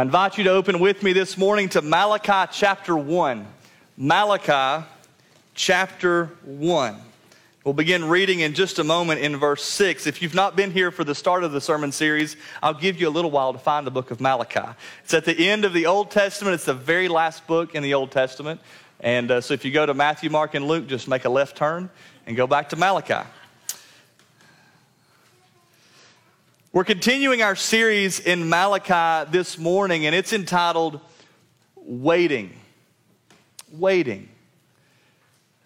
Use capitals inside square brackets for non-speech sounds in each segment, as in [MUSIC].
I invite you to open with me this morning to Malachi chapter 1. Malachi chapter 1. We'll begin reading in just a moment in verse 6. If you've not been here for the start of the sermon series, I'll give you a little while to find the book of Malachi. It's at the end of the Old Testament, it's the very last book in the Old Testament. And uh, so if you go to Matthew, Mark, and Luke, just make a left turn and go back to Malachi. We're continuing our series in Malachi this morning, and it's entitled Waiting. Waiting.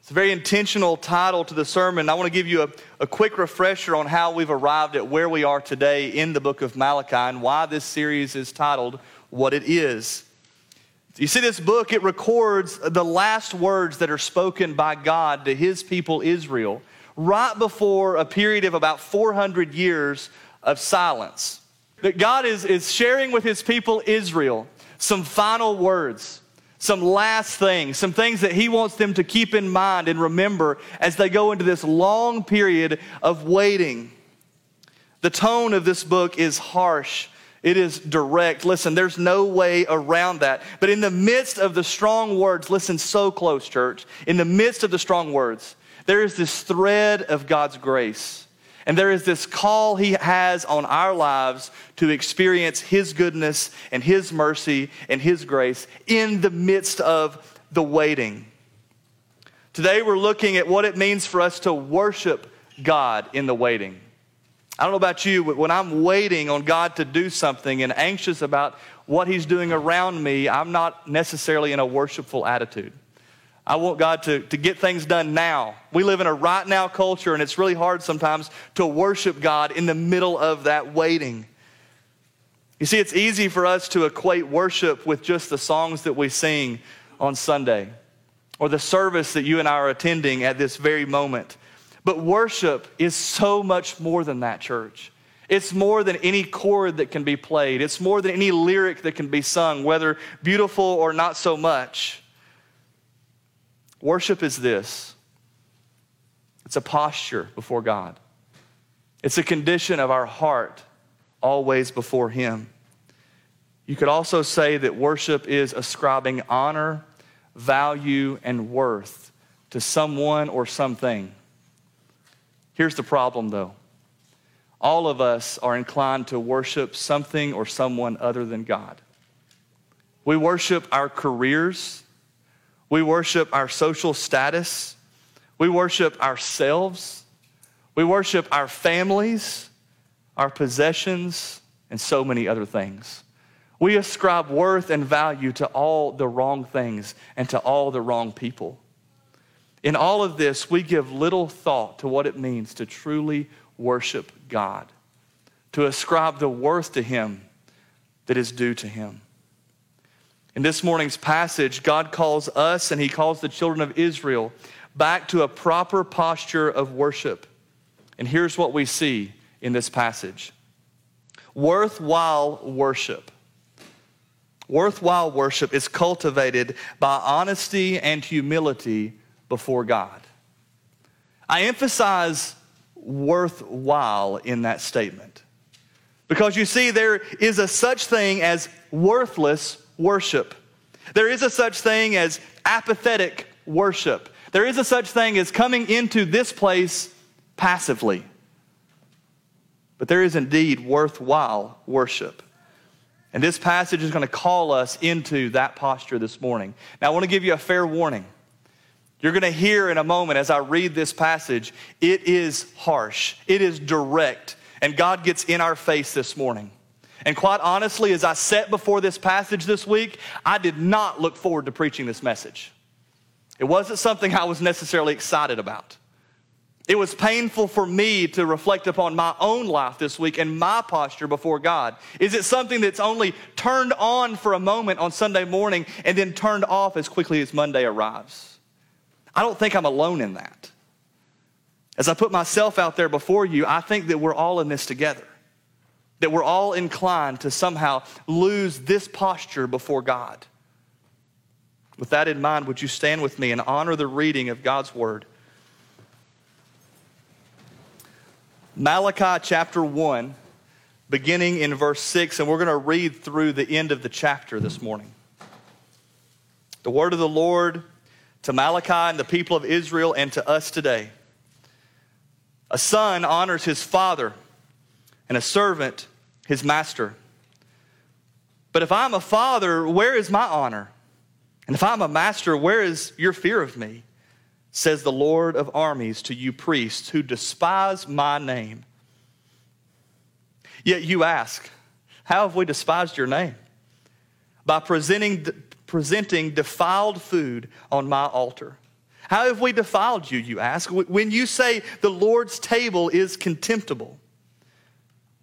It's a very intentional title to the sermon. I want to give you a, a quick refresher on how we've arrived at where we are today in the book of Malachi and why this series is titled What It Is. You see, this book, it records the last words that are spoken by God to his people Israel right before a period of about 400 years of silence. That God is, is sharing with his people Israel some final words, some last things, some things that he wants them to keep in mind and remember as they go into this long period of waiting. The tone of this book is harsh. It is direct. Listen, there's no way around that. But in the midst of the strong words, listen so close, church. In the midst of the strong words, there is this thread of God's grace and there is this call he has on our lives to experience his goodness and his mercy and his grace in the midst of the waiting. Today we're looking at what it means for us to worship God in the waiting. I don't know about you, but when I'm waiting on God to do something and anxious about what he's doing around me, I'm not necessarily in a worshipful attitude. I want God to, to get things done now. We live in a right now culture, and it's really hard sometimes to worship God in the middle of that waiting. You see, it's easy for us to equate worship with just the songs that we sing on Sunday or the service that you and I are attending at this very moment. But worship is so much more than that, church. It's more than any chord that can be played. It's more than any lyric that can be sung, whether beautiful or not so much. Worship is this it's a posture before God, it's a condition of our heart always before Him. You could also say that worship is ascribing honor, value, and worth to someone or something. Here's the problem, though. All of us are inclined to worship something or someone other than God. We worship our careers we worship our social status. We worship ourselves. We worship our families, our possessions, and so many other things. We ascribe worth and value to all the wrong things and to all the wrong people. In all of this, we give little thought to what it means to truly worship God, to ascribe the worth to Him that is due to Him. In this morning's passage, God calls us and He calls the children of Israel back to a proper posture of worship. And here's what we see in this passage worthwhile worship. Worthwhile worship is cultivated by honesty and humility before God. I emphasize worthwhile in that statement because you see, there is a such thing as worthless worship. There is a such thing as apathetic worship. There is a such thing as coming into this place passively. But there is indeed worthwhile worship. And this passage is going to call us into that posture this morning. Now, I want to give you a fair warning. You're going to hear in a moment as I read this passage, it is harsh, it is direct, and God gets in our face this morning. And quite honestly, as I sat before this passage this week, I did not look forward to preaching this message. It wasn't something I was necessarily excited about. It was painful for me to reflect upon my own life this week and my posture before God. Is it something that's only turned on for a moment on Sunday morning and then turned off as quickly as Monday arrives? I don't think I'm alone in that. As I put myself out there before you, I think that we're all in this together that we're all inclined to somehow lose this posture before God. With that in mind, would you stand with me and honor the reading of God's word? Malachi chapter 1, beginning in verse 6, and we're going to read through the end of the chapter this morning. The word of the Lord to Malachi and the people of Israel and to us today. A son honors his father, and a servant his master. But if I'm a father, where is my honor? And if I'm a master, where is your fear of me? Says the Lord of armies to you priests who despise my name. Yet you ask, How have we despised your name? By presenting, presenting defiled food on my altar. How have we defiled you, you ask? When you say the Lord's table is contemptible.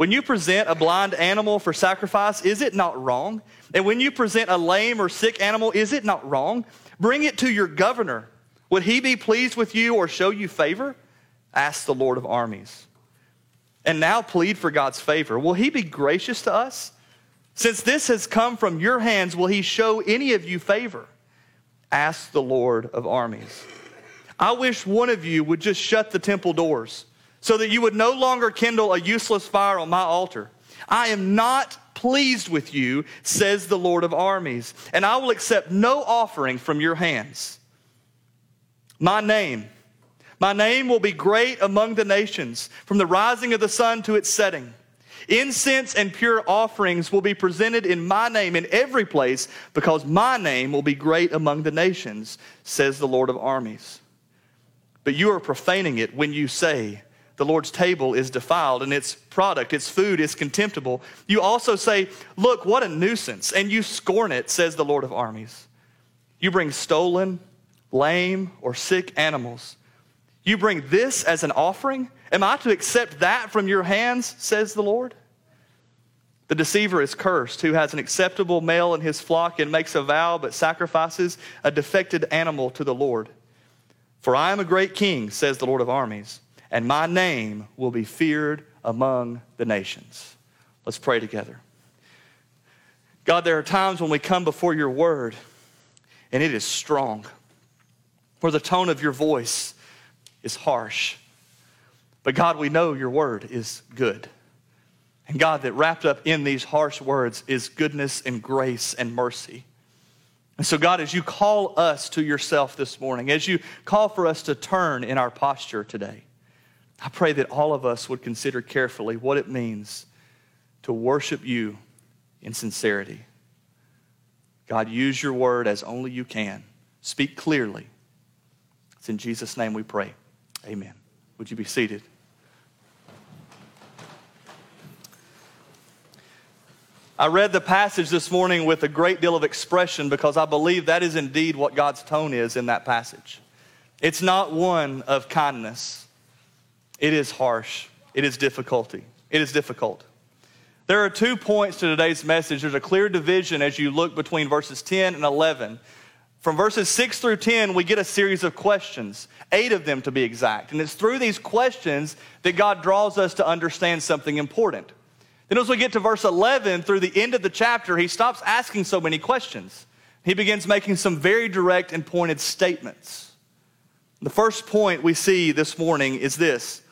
When you present a blind animal for sacrifice, is it not wrong? And when you present a lame or sick animal, is it not wrong? Bring it to your governor. Would he be pleased with you or show you favor? Ask the Lord of armies. And now plead for God's favor. Will he be gracious to us? Since this has come from your hands, will he show any of you favor? Ask the Lord of armies. I wish one of you would just shut the temple doors so that you would no longer kindle a useless fire on my altar. I am not pleased with you, says the Lord of armies, and I will accept no offering from your hands. My name, my name will be great among the nations, from the rising of the sun to its setting. Incense and pure offerings will be presented in my name in every place, because my name will be great among the nations, says the Lord of armies. But you are profaning it when you say, the Lord's table is defiled and its product, its food is contemptible. You also say, Look, what a nuisance, and you scorn it, says the Lord of armies. You bring stolen, lame, or sick animals. You bring this as an offering? Am I to accept that from your hands, says the Lord? The deceiver is cursed, who has an acceptable male in his flock and makes a vow but sacrifices a defected animal to the Lord. For I am a great king, says the Lord of armies, and my name will be feared among the nations. Let's pray together. God, there are times when we come before your word and it is strong, where the tone of your voice is harsh. But God, we know your word is good. And God, that wrapped up in these harsh words is goodness and grace and mercy. And so, God, as you call us to yourself this morning, as you call for us to turn in our posture today, I pray that all of us would consider carefully what it means to worship you in sincerity. God, use your word as only you can. Speak clearly. It's in Jesus' name we pray. Amen. Would you be seated? I read the passage this morning with a great deal of expression because I believe that is indeed what God's tone is in that passage. It's not one of kindness. It is harsh. It is difficulty. It is difficult. There are two points to today's message. There's a clear division as you look between verses 10 and 11. From verses 6 through 10, we get a series of questions, eight of them to be exact. And it's through these questions that God draws us to understand something important. Then, as we get to verse 11, through the end of the chapter, he stops asking so many questions. He begins making some very direct and pointed statements. The first point we see this morning is this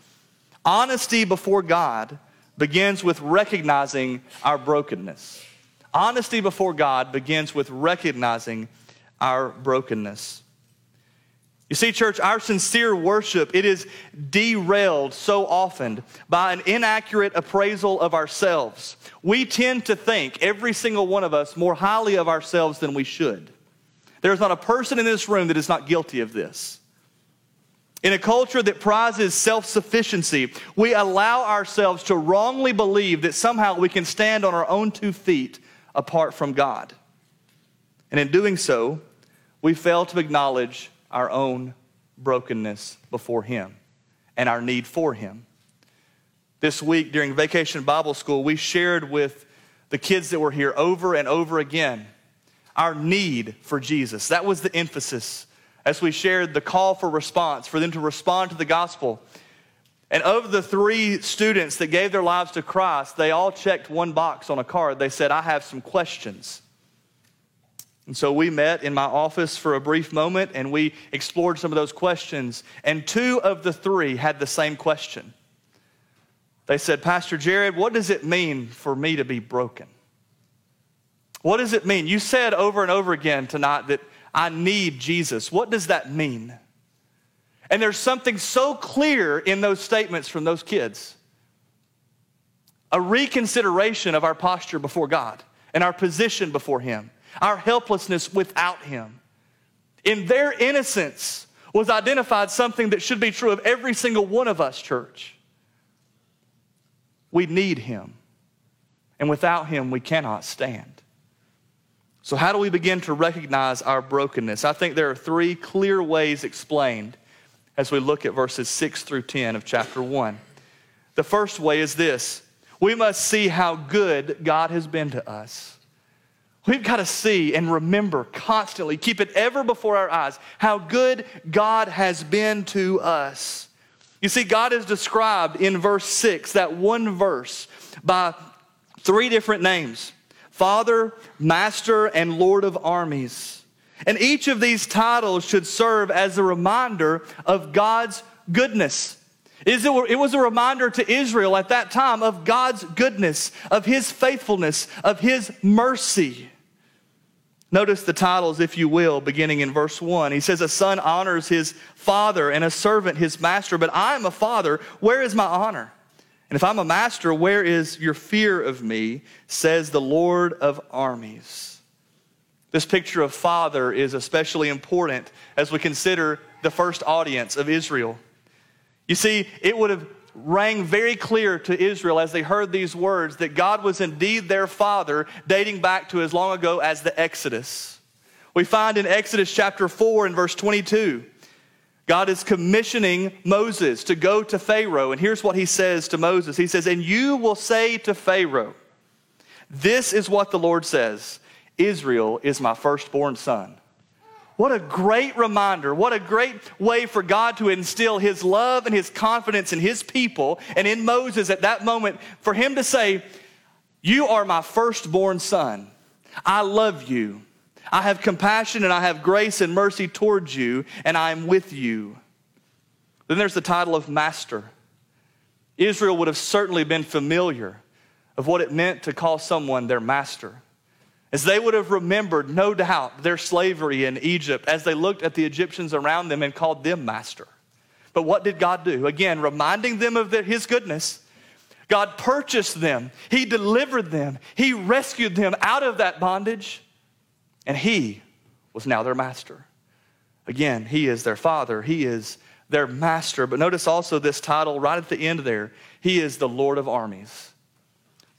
honesty before God begins with recognizing our brokenness. Honesty before God begins with recognizing our brokenness. You see, church, our sincere worship, it is derailed so often by an inaccurate appraisal of ourselves. We tend to think, every single one of us, more highly of ourselves than we should. There's not a person in this room that is not guilty of this. In a culture that prizes self sufficiency, we allow ourselves to wrongly believe that somehow we can stand on our own two feet apart from God. And in doing so, we fail to acknowledge our own brokenness before Him and our need for Him. This week during Vacation Bible School, we shared with the kids that were here over and over again our need for Jesus. That was the emphasis as we shared the call for response, for them to respond to the gospel. And of the three students that gave their lives to Christ, they all checked one box on a card. They said, I have some questions. And so we met in my office for a brief moment and we explored some of those questions. And two of the three had the same question They said, Pastor Jared, what does it mean for me to be broken? What does it mean? You said over and over again tonight that I need Jesus. What does that mean? And there's something so clear in those statements from those kids a reconsideration of our posture before God and our position before Him, our helplessness without Him. In their innocence was identified something that should be true of every single one of us, church. We need Him, and without Him, we cannot stand. So, how do we begin to recognize our brokenness? I think there are three clear ways explained as we look at verses 6 through 10 of chapter 1. The first way is this we must see how good God has been to us. We've got to see and remember constantly, keep it ever before our eyes, how good God has been to us. You see, God is described in verse 6, that one verse, by three different names Father, Master, and Lord of armies. And each of these titles should serve as a reminder of God's goodness. It was a reminder to Israel at that time of God's goodness, of His faithfulness, of His mercy. Notice the titles, if you will, beginning in verse 1. He says, A son honors his father and a servant his master, but I am a father. Where is my honor? And if I'm a master, where is your fear of me? Says the Lord of armies. This picture of father is especially important as we consider the first audience of Israel. You see, it would have rang very clear to Israel as they heard these words that God was indeed their father, dating back to as long ago as the Exodus. We find in Exodus chapter 4 and verse 22, God is commissioning Moses to go to Pharaoh. And here's what he says to Moses He says, And you will say to Pharaoh, This is what the Lord says Israel is my firstborn son. What a great reminder. What a great way for God to instill his love and his confidence in his people and in Moses at that moment for him to say, You are my firstborn son. I love you. I have compassion and I have grace and mercy towards you, and I am with you. Then there's the title of master. Israel would have certainly been familiar of what it meant to call someone their master. As they would have remembered, no doubt, their slavery in Egypt as they looked at the Egyptians around them and called them master. But what did God do? Again, reminding them of his goodness. God purchased them, He delivered them, He rescued them out of that bondage, and He was now their master. Again, He is their father, He is their master. But notice also this title right at the end there He is the Lord of armies.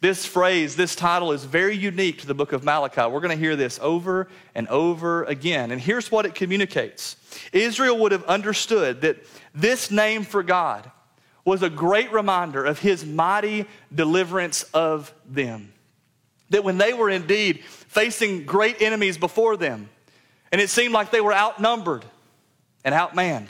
This phrase, this title is very unique to the book of Malachi. We're going to hear this over and over again. And here's what it communicates Israel would have understood that this name for God was a great reminder of his mighty deliverance of them. That when they were indeed facing great enemies before them, and it seemed like they were outnumbered and outmanned,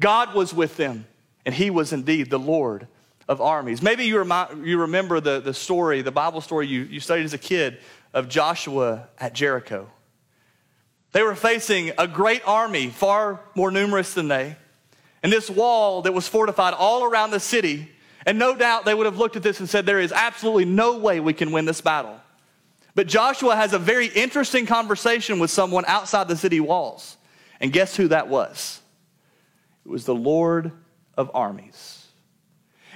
God was with them, and he was indeed the Lord of armies. Maybe you, you remember the, the story, the Bible story you, you studied as a kid of Joshua at Jericho. They were facing a great army, far more numerous than they, and this wall that was fortified all around the city. And no doubt they would have looked at this and said, There is absolutely no way we can win this battle. But Joshua has a very interesting conversation with someone outside the city walls. And guess who that was? It was the Lord of armies.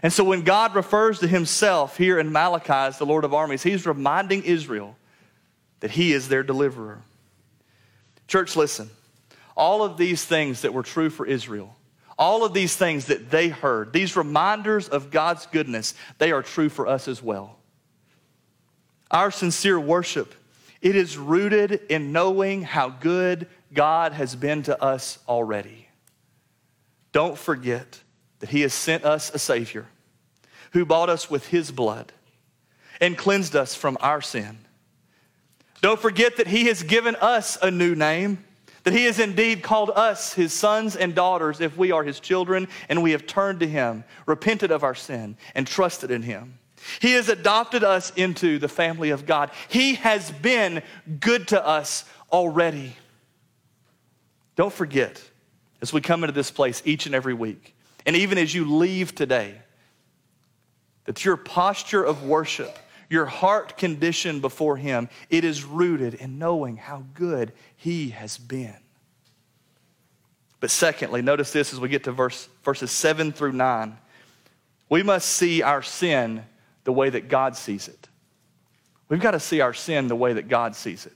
And so when God refers to himself here in Malachi as the Lord of armies, he's reminding Israel that he is their deliverer. Church, listen. All of these things that were true for Israel, all of these things that they heard, these reminders of God's goodness, they are true for us as well. Our sincere worship, it is rooted in knowing how good God has been to us already. Don't forget that He has sent us a Savior who bought us with His blood and cleansed us from our sin. Don't forget that He has given us a new name, that He has indeed called us His sons and daughters if we are His children and we have turned to Him, repented of our sin, and trusted in Him. He has adopted us into the family of God. He has been good to us already. Don't forget, as we come into this place each and every week, and even as you leave today, that your posture of worship, your heart condition before Him, it is rooted in knowing how good He has been. But secondly, notice this as we get to verse, verses 7 through 9. We must see our sin the way that God sees it. We've got to see our sin the way that God sees it.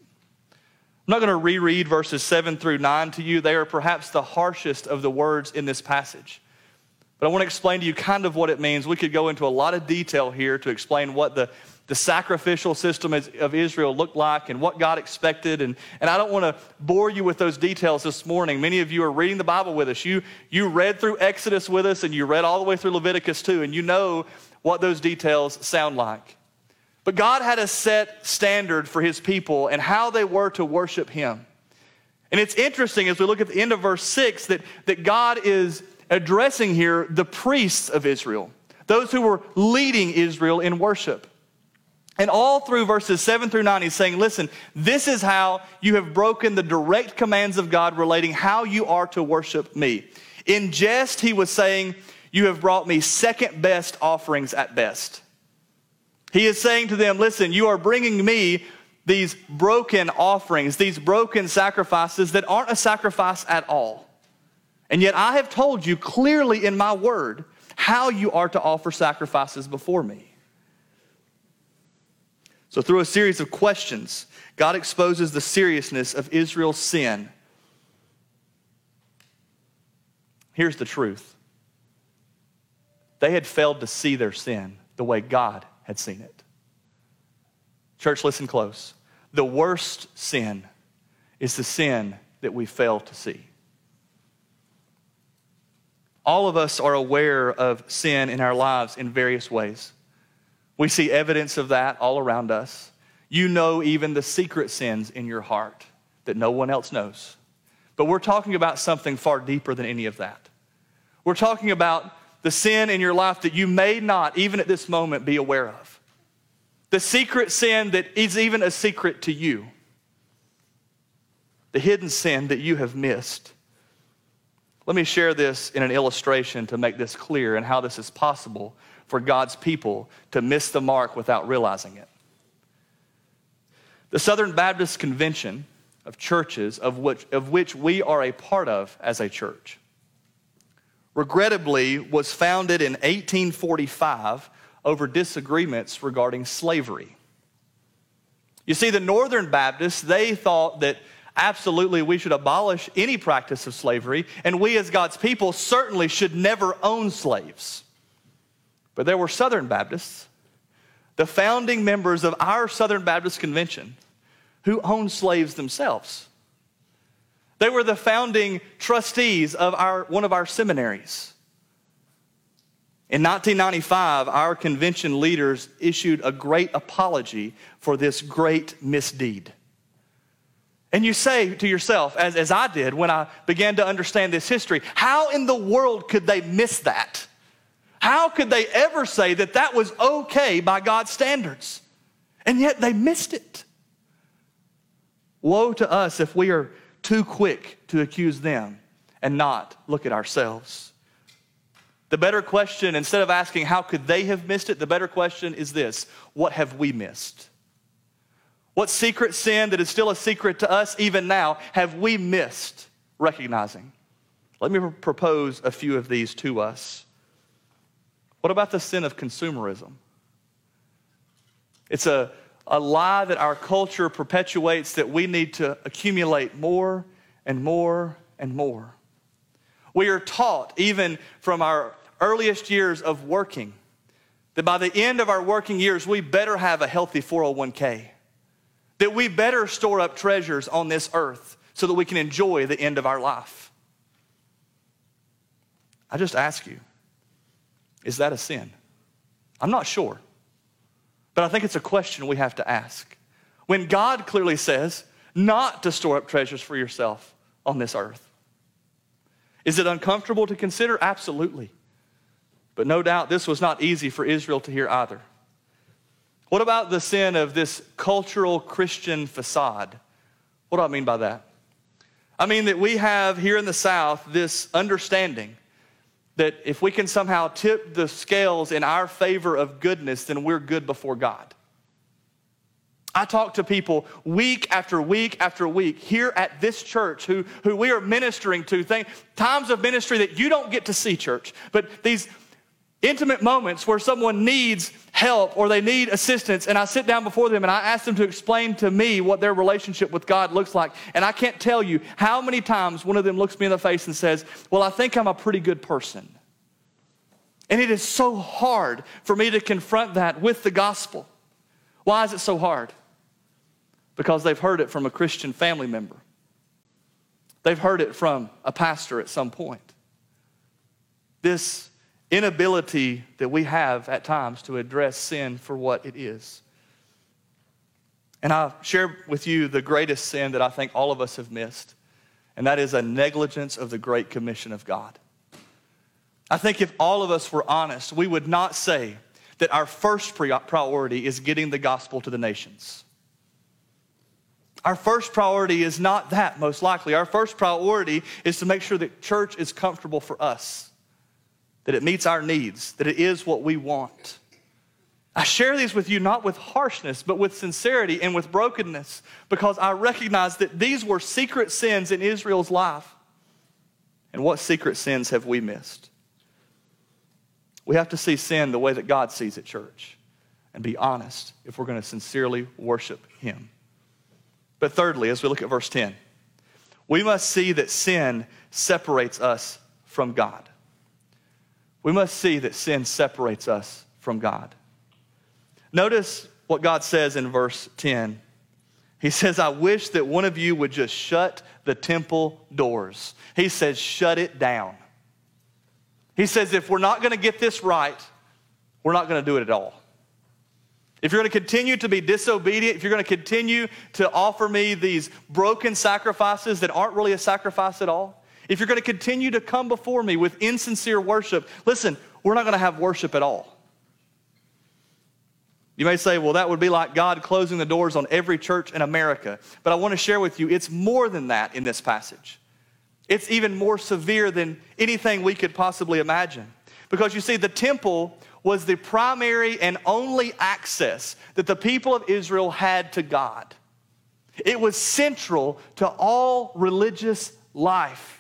I'm not going to reread verses 7 through 9 to you. They are perhaps the harshest of the words in this passage. But I want to explain to you kind of what it means. We could go into a lot of detail here to explain what the, the sacrificial system of Israel looked like and what God expected. And, and I don't want to bore you with those details this morning. Many of you are reading the Bible with us. You, you read through Exodus with us and you read all the way through Leviticus too, and you know what those details sound like. But God had a set standard for his people and how they were to worship him. And it's interesting as we look at the end of verse 6 that, that God is addressing here the priests of Israel, those who were leading Israel in worship. And all through verses 7 through 9, he's saying, Listen, this is how you have broken the direct commands of God relating how you are to worship me. In jest, he was saying, You have brought me second best offerings at best. He is saying to them, Listen, you are bringing me these broken offerings, these broken sacrifices that aren't a sacrifice at all. And yet I have told you clearly in my word how you are to offer sacrifices before me. So, through a series of questions, God exposes the seriousness of Israel's sin. Here's the truth they had failed to see their sin the way God had seen it. Church, listen close. The worst sin is the sin that we fail to see. All of us are aware of sin in our lives in various ways. We see evidence of that all around us. You know even the secret sins in your heart that no one else knows. But we're talking about something far deeper than any of that. We're talking about the sin in your life that you may not, even at this moment, be aware of. The secret sin that is even a secret to you. The hidden sin that you have missed. Let me share this in an illustration to make this clear and how this is possible for God's people to miss the mark without realizing it. The Southern Baptist Convention of churches, of which, of which we are a part of as a church, regrettably was founded in 1845 over disagreements regarding slavery. You see, the Northern Baptists, they thought that absolutely we should abolish any practice of slavery, and we as God's people certainly should never own slaves. But there were Southern Baptists, the founding members of our Southern Baptist Convention, who owned slaves themselves. They were the founding trustees of our, one of our seminaries. In 1995, our convention leaders issued a great apology for this great misdeed. And you say to yourself, as, as I did when I began to understand this history, how in the world could they miss that? How could they ever say that that was okay by God's standards? And yet they missed it. Woe to us if we are too quick to accuse them and not look at ourselves. The better question, instead of asking how could they have missed it, the better question is this what have we missed? What secret sin that is still a secret to us even now have we missed recognizing? Let me propose a few of these to us. What about the sin of consumerism? It's a, a lie that our culture perpetuates that we need to accumulate more and more and more. We are taught, even from our earliest years of working, that by the end of our working years, we better have a healthy 401k that we better store up treasures on this earth so that we can enjoy the end of our life. I just ask you, is that a sin? I'm not sure, but I think it's a question we have to ask. When God clearly says not to store up treasures for yourself on this earth, is it uncomfortable to consider? Absolutely. But no doubt this was not easy for Israel to hear either. What about the sin of this cultural Christian facade? What do I mean by that? I mean that we have here in the South this understanding that if we can somehow tip the scales in our favor of goodness, then we're good before God. I talk to people week after week after week here at this church who, who we are ministering to, think, times of ministry that you don't get to see, church, but these intimate moments where someone needs help or they need assistance, and I sit down before them and I ask them to explain to me what their relationship with God looks like. And I can't tell you how many times one of them looks me in the face and says, Well, I think I'm a pretty good person. And it is so hard for me to confront that with the gospel. Why is it so hard? because they've heard it from a Christian family member. They've heard it from a pastor at some point. This inability that we have at times to address sin for what it is. And I'll share with you the greatest sin that I think all of us have missed, and that is a negligence of the Great Commission of God. I think if all of us were honest, we would not say that our first priority is getting the gospel to the nations. Our first priority is not that, most likely. Our first priority is to make sure that church is comfortable for us, that it meets our needs, that it is what we want. I share these with you not with harshness, but with sincerity and with brokenness, because I recognize that these were secret sins in Israel's life. And what secret sins have we missed? We have to see sin the way that God sees it, church, and be honest if we're going to sincerely worship Him. But thirdly, as we look at verse 10, we must see that sin separates us from God. We must see that sin separates us from God. Notice what God says in verse 10. He says, I wish that one of you would just shut the temple doors. He says, shut it down. He says, if we're not going to get this right, we're not going to do it at all. If you're going to continue to be disobedient, if you're going to continue to offer me these broken sacrifices that aren't really a sacrifice at all, if you're going to continue to come before me with insincere worship, listen, we're not going to have worship at all. You may say, well, that would be like God closing the doors on every church in America. But I want to share with you, it's more than that in this passage. It's even more severe than anything we could possibly imagine. Because you see, the temple was the primary and only access that the people of Israel had to God. It was central to all religious life.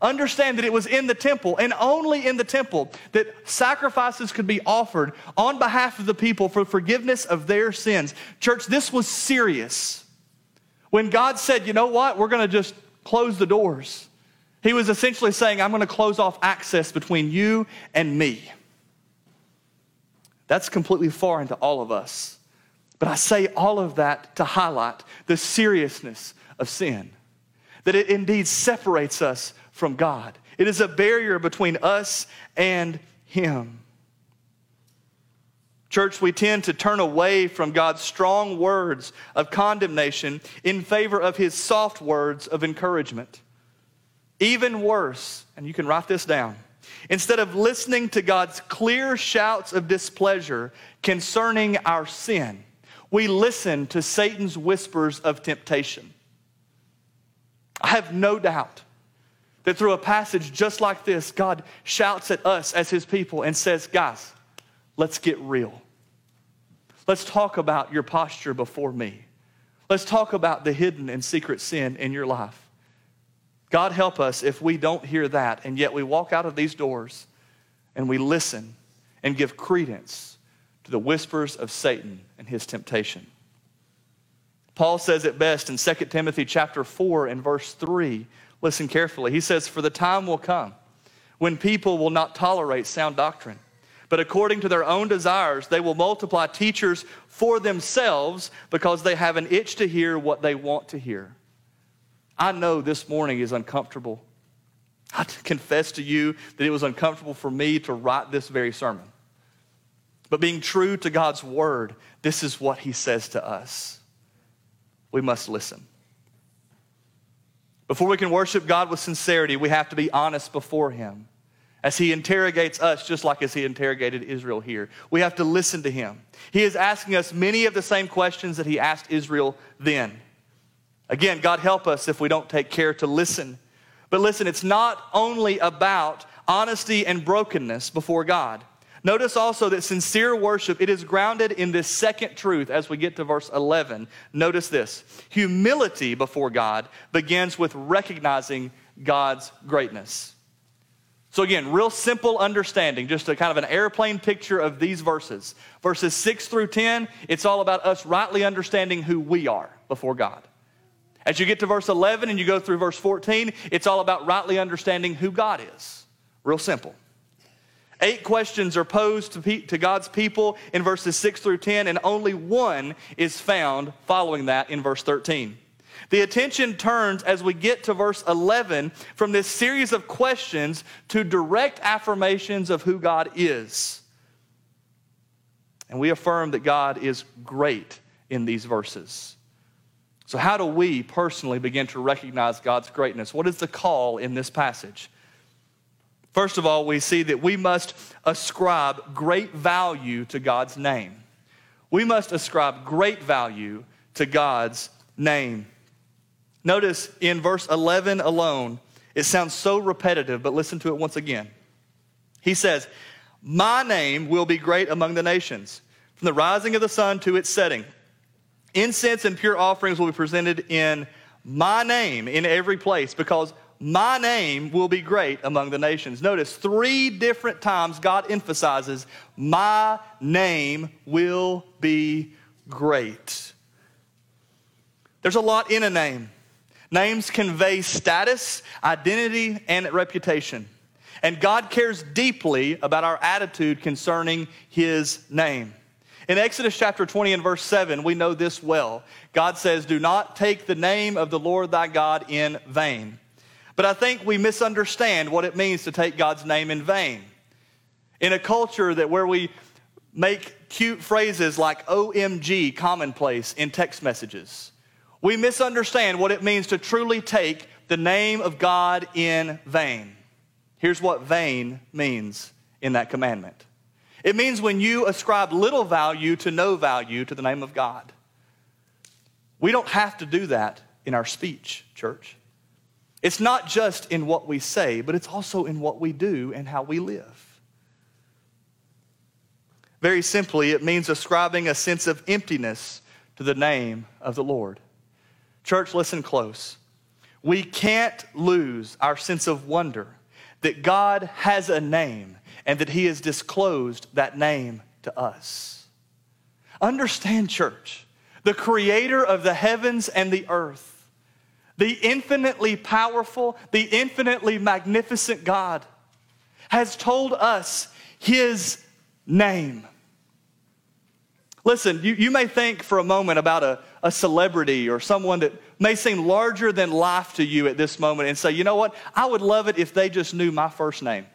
Understand that it was in the temple and only in the temple that sacrifices could be offered on behalf of the people for forgiveness of their sins. Church, this was serious. When God said, you know what, we're going to just close the doors, He was essentially saying, I'm going to close off access between you and me. That's completely foreign to all of us. But I say all of that to highlight the seriousness of sin, that it indeed separates us from God. It is a barrier between us and Him. Church, we tend to turn away from God's strong words of condemnation in favor of His soft words of encouragement. Even worse, and you can write this down Instead of listening to God's clear shouts of displeasure concerning our sin, we listen to Satan's whispers of temptation. I have no doubt that through a passage just like this, God shouts at us as his people and says, Guys, let's get real. Let's talk about your posture before me. Let's talk about the hidden and secret sin in your life. God help us if we don't hear that and yet we walk out of these doors and we listen and give credence to the whispers of Satan and his temptation. Paul says it best in 2 Timothy chapter 4 and verse 3. Listen carefully. He says, For the time will come when people will not tolerate sound doctrine, but according to their own desires, they will multiply teachers for themselves because they have an itch to hear what they want to hear. I know this morning is uncomfortable. I confess to you that it was uncomfortable for me to write this very sermon. But being true to God's word, this is what he says to us. We must listen. Before we can worship God with sincerity, we have to be honest before him as he interrogates us just like as he interrogated Israel here. We have to listen to him. He is asking us many of the same questions that he asked Israel then. Again, God help us if we don't take care to listen. But listen, it's not only about honesty and brokenness before God. Notice also that sincere worship, it is grounded in this second truth as we get to verse 11. Notice this. Humility before God begins with recognizing God's greatness. So again, real simple understanding, just a kind of an airplane picture of these verses. Verses 6 through 10, it's all about us rightly understanding who we are before God. As you get to verse 11 and you go through verse 14, it's all about rightly understanding who God is. Real simple. Eight questions are posed to, pe- to, God's people in verses 6 through 10, and only one is found following that in verse 13. The attention turns as we get to verse 11 from this series of questions to direct affirmations of who God is. And we affirm that God is great in these verses. So, how do we personally begin to recognize God's greatness? What is the call in this passage? First of all, we see that we must ascribe great value to God's name. We must ascribe great value to God's name. Notice in verse 11 alone, it sounds so repetitive, but listen to it once again. He says, My name will be great among the nations, from the rising of the sun to its setting. Incense and pure offerings will be presented in my name in every place because my name will be great among the nations. Notice three different times God emphasizes, my name will be great. There's a lot in a name. Names convey status, identity, and reputation. And God cares deeply about our attitude concerning His name. In Exodus chapter 20 and verse 7, we know this well. God says, Do not take the name of the Lord thy God in vain. But I think we misunderstand what it means to take God's name in vain. In a culture that where we make cute phrases like OMG commonplace in text messages, we misunderstand what it means to truly take the name of God in vain. Here's what vain means in that commandment it means when you ascribe little value to no value to the name of God. We don't have to do that in our speech, church. It's not just in what we say, but it's also in what we do and how we live. Very simply, it means ascribing a sense of emptiness to the name of the Lord. Church, listen close. We can't lose our sense of wonder that God has a name and that he has disclosed that name to us. Understand, church, the creator of the heavens and the earth, the infinitely powerful, the infinitely magnificent God, has told us his name. Listen, you, you may think for a moment about a, a celebrity or someone that may seem larger than life to you at this moment and say, you know what? I would love it if they just knew my first name,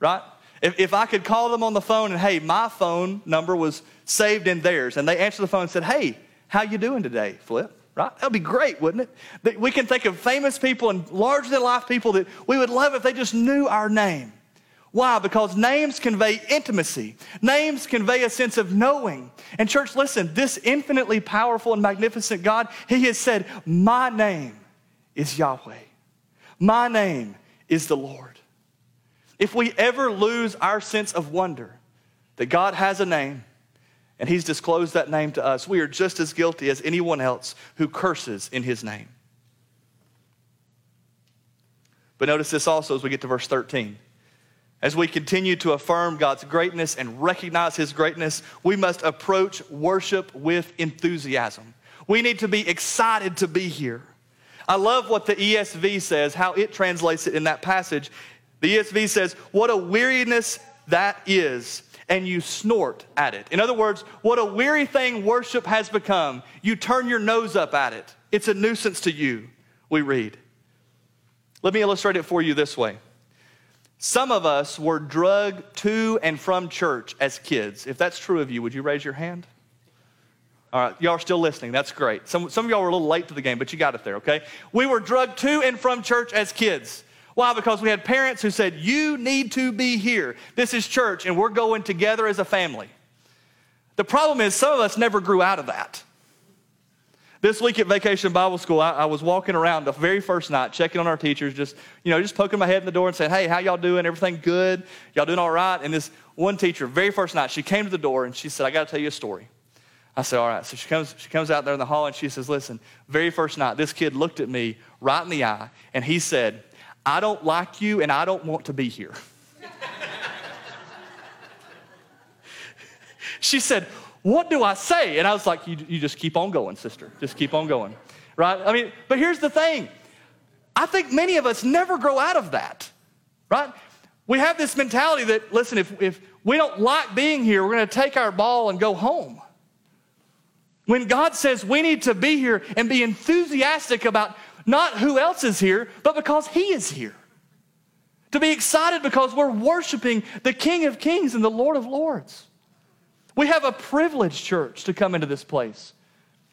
right? If, if I could call them on the phone and, hey, my phone number was saved in theirs, and they answered the phone and said, hey, how you doing today, Flip? Right? That would be great, wouldn't it? That we can think of famous people and larger than life people that we would love if they just knew our name. Why? Because names convey intimacy. Names convey a sense of knowing. And church, listen, this infinitely powerful and magnificent God, He has said, My name is Yahweh. My name is the Lord. If we ever lose our sense of wonder that God has a name and He's disclosed that name to us, we are just as guilty as anyone else who curses in His name. But notice this also as we get to verse 13. As we continue to affirm God's greatness and recognize His greatness, we must approach worship with enthusiasm. We need to be excited to be here. I love what the ESV says, how it translates it in that passage. The ESV says, What a weariness that is, and you snort at it. In other words, what a weary thing worship has become. You turn your nose up at it. It's a nuisance to you, we read. Let me illustrate it for you this way. Some of us were drugged to and from church as kids. If that's true of you, would you raise your hand? All right, y'all are still listening. That's great. Some, some of y'all were a little late to the game, but you got it there, okay? We were drugged to and from church as kids. Why? Because we had parents who said, You need to be here. This is church, and we're going together as a family. The problem is, some of us never grew out of that. This week at Vacation Bible School, I, I, was walking around the very first night, checking on our teachers, just, you know, just poking my head in the door and saying, hey, how y'all doing? Everything good? Y'all doing all right? And this one teacher, very first night, she came to the door and she said, I got to tell you a story. I said, all right. So she comes, she comes out there in the hall and she says, listen, very first night, this kid looked at me right in the eye and he said, I don't like you and I don't want to be here. [LAUGHS] she said, what do I say? And I was like, you, you just keep on going, sister. Just keep on going. Right? I mean, but here's the thing I think many of us never grow out of that. Right? We have this mentality that, listen, if, if we don't like being here, we're going to take our ball and go home. When God says we need to be here and be enthusiastic about not who else is here, but because He is here. To be excited because we're worshiping the King of Kings and the Lord of Lords. We have a privileged church to come into this place.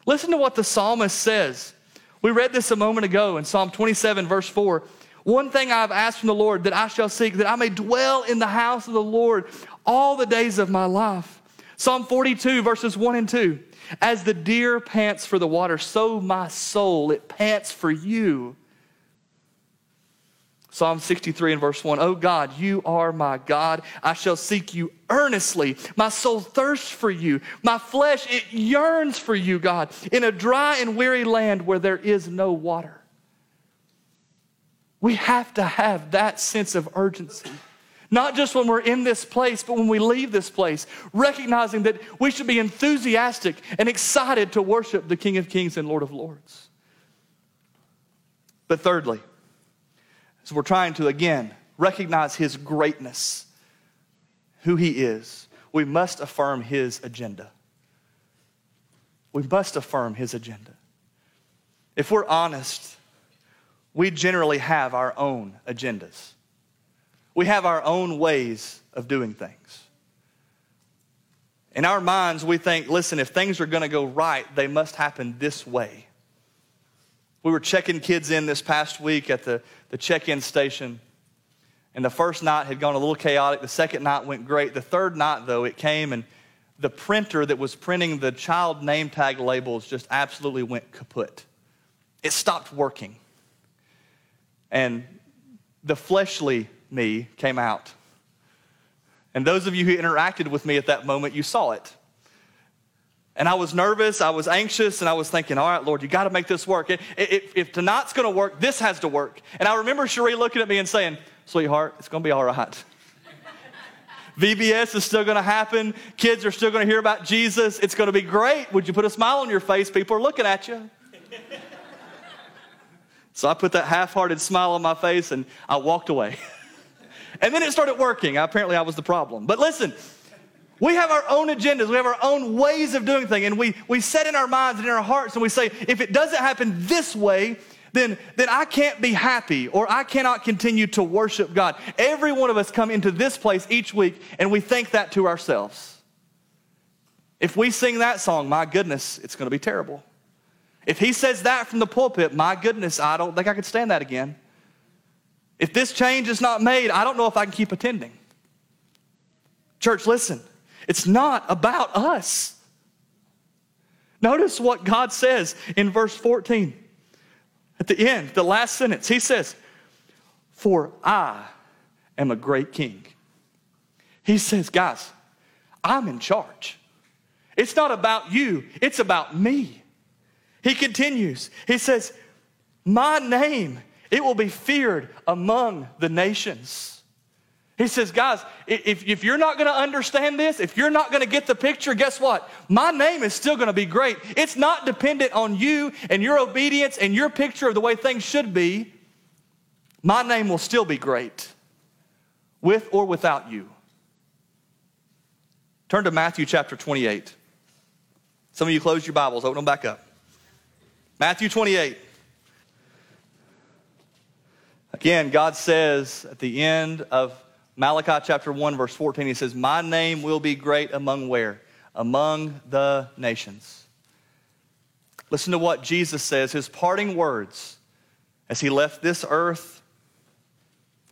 Listen to what the psalmist says. We read this a moment ago in Psalm 27, verse 4. One thing I've asked from the Lord that I shall seek, that I may dwell in the house of the Lord all the days of my life. Psalm 42, verses 1 and 2. As the deer pants for the water, so my soul, it pants for you. Psalm 63 and verse 1 Oh God, you are my God. I shall seek you earnestly. My soul thirsts for you. My flesh, it yearns for you, God, in a dry and weary land where there is no water. We have to have that sense of urgency. Not just when we're in this place, but when we leave this place, recognizing that we should be enthusiastic and excited to worship the King of Kings and Lord of Lords. But thirdly, as we're trying to, again, recognize his greatness, who he is. We must affirm his agenda. We must affirm his agenda. If we're honest, we generally have our own agendas. We have our own ways of doing things. In our minds, we think, listen, if things are going to go right, they must happen this way. We were checking kids in this past week at the, the check in station. And the first night had gone a little chaotic. The second night went great. The third night, though, it came and the printer that was printing the child name tag labels just absolutely went kaput. It stopped working. And the fleshly me came out. And those of you who interacted with me at that moment, you saw it. And I was nervous, I was anxious, and I was thinking, all right, Lord, you got to make this work. If, if tonight's going to work, this has to work. And I remember Cherie looking at me and saying, sweetheart, it's going to be all right. [LAUGHS] VBS is still going to happen. Kids are still going to hear about Jesus. It's going to be great. Would you put a smile on your face? People are looking at you. [LAUGHS] so I put that half hearted smile on my face and I walked away. [LAUGHS] and then it started working. Apparently, I was the problem. But listen, we have our own agendas. We have our own ways of doing things. And we, we set in our minds and in our hearts and we say, if it doesn't happen this way, then, then I can't be happy or I cannot continue to worship God. Every one of us come into this place each week and we think that to ourselves. If we sing that song, my goodness, it's going to be terrible. If he says that from the pulpit, my goodness, I don't think I could stand that again. If this change is not made, I don't know if I can keep attending. Church, listen. It's not about us. Notice what God says in verse 14. At the end, the last sentence, he says, For I am a great king. He says, Guys, I'm in charge. It's not about you, it's about me. He continues, He says, My name, it will be feared among the nations. He says, guys, if, if you're not going to understand this, if you're not going to get the picture, guess what? My name is still going to be great. It's not dependent on you and your obedience and your picture of the way things should be. My name will still be great, with or without you. Turn to Matthew chapter 28. Some of you close your Bibles, open them back up. Matthew 28. Again, God says at the end of Malachi chapter 1, verse 14, he says, My name will be great among where? Among the nations. Listen to what Jesus says, his parting words as he left this earth,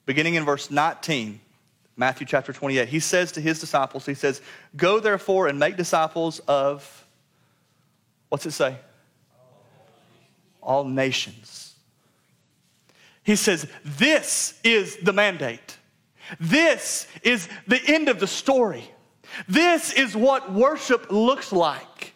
beginning in verse 19, Matthew chapter 28. He says to his disciples, He says, Go therefore and make disciples of, what's it say? all nations. He says, This is the mandate. This is the end of the story. This is what worship looks like.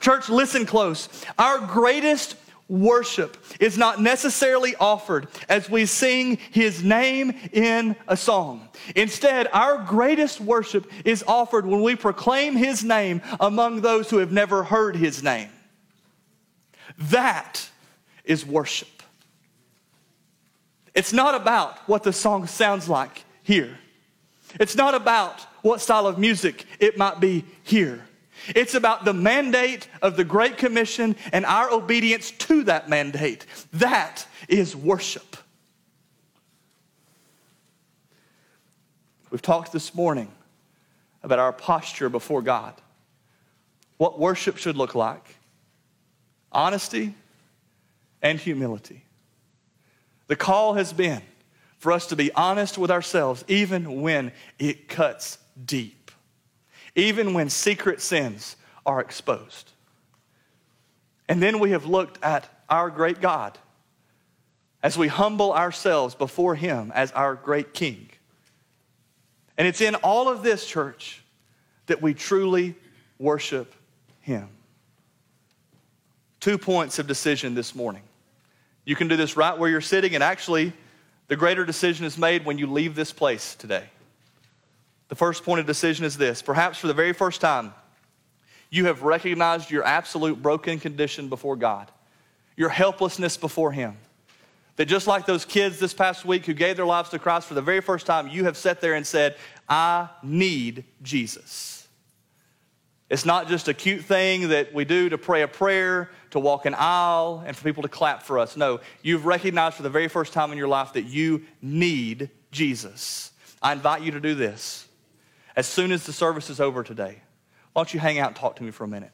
Church, listen close. Our greatest worship is not necessarily offered as we sing his name in a song. Instead, our greatest worship is offered when we proclaim his name among those who have never heard his name. That is worship. It's not about what the song sounds like here. It's not about what style of music it might be here. It's about the mandate of the Great Commission and our obedience to that mandate. That is worship. We've talked this morning about our posture before God, what worship should look like honesty and humility. The call has been for us to be honest with ourselves, even when it cuts deep even when secret sins are exposed. And then we have looked at our great God as we humble ourselves before Him as our great King. And it's in all of this, church, that we truly worship Him. Two points of decision this morning. You can do this right where you're sitting, and actually, the greater decision is made when you leave this place today. The first point of decision is this perhaps for the very first time, you have recognized your absolute broken condition before God, your helplessness before Him. That just like those kids this past week who gave their lives to Christ for the very first time, you have sat there and said, I need Jesus. It's not just a cute thing that we do to pray a prayer, to walk an aisle, and for people to clap for us. No, you've recognized for the very first time in your life that you need Jesus. I invite you to do this as soon as the service is over today, why don't you hang out and talk to me for a minute?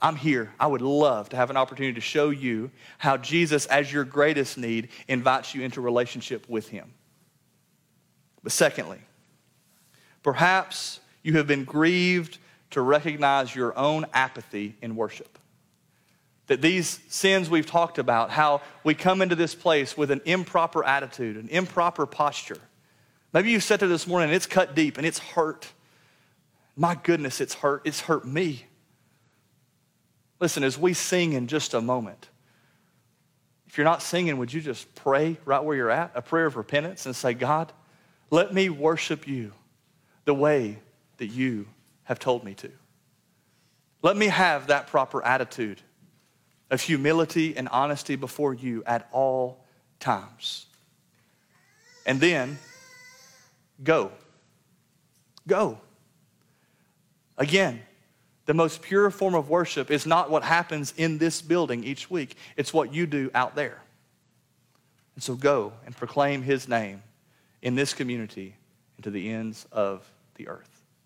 I'm here. I would love to have an opportunity to show you how Jesus, as your greatest need, invites you into relationship with Him. But secondly, perhaps you have been grieved to recognize your own apathy in worship. That these sins we've talked about, how we come into this place with an improper attitude, an improper posture Maybe you sat there this morning and it's cut deep and it's hurt. My goodness, it's hurt. It's hurt me. Listen, as we sing in just a moment, if you're not singing, would you just pray right where you're at, a prayer of repentance, and say, God, let me worship you the way that you have told me to. Let me have that proper attitude of humility and honesty before you at all times. And then, Go. Go. Again, the most pure form of worship is not what happens in this building each week, it's what you do out there. And so go and proclaim his name in this community and to the ends of the earth.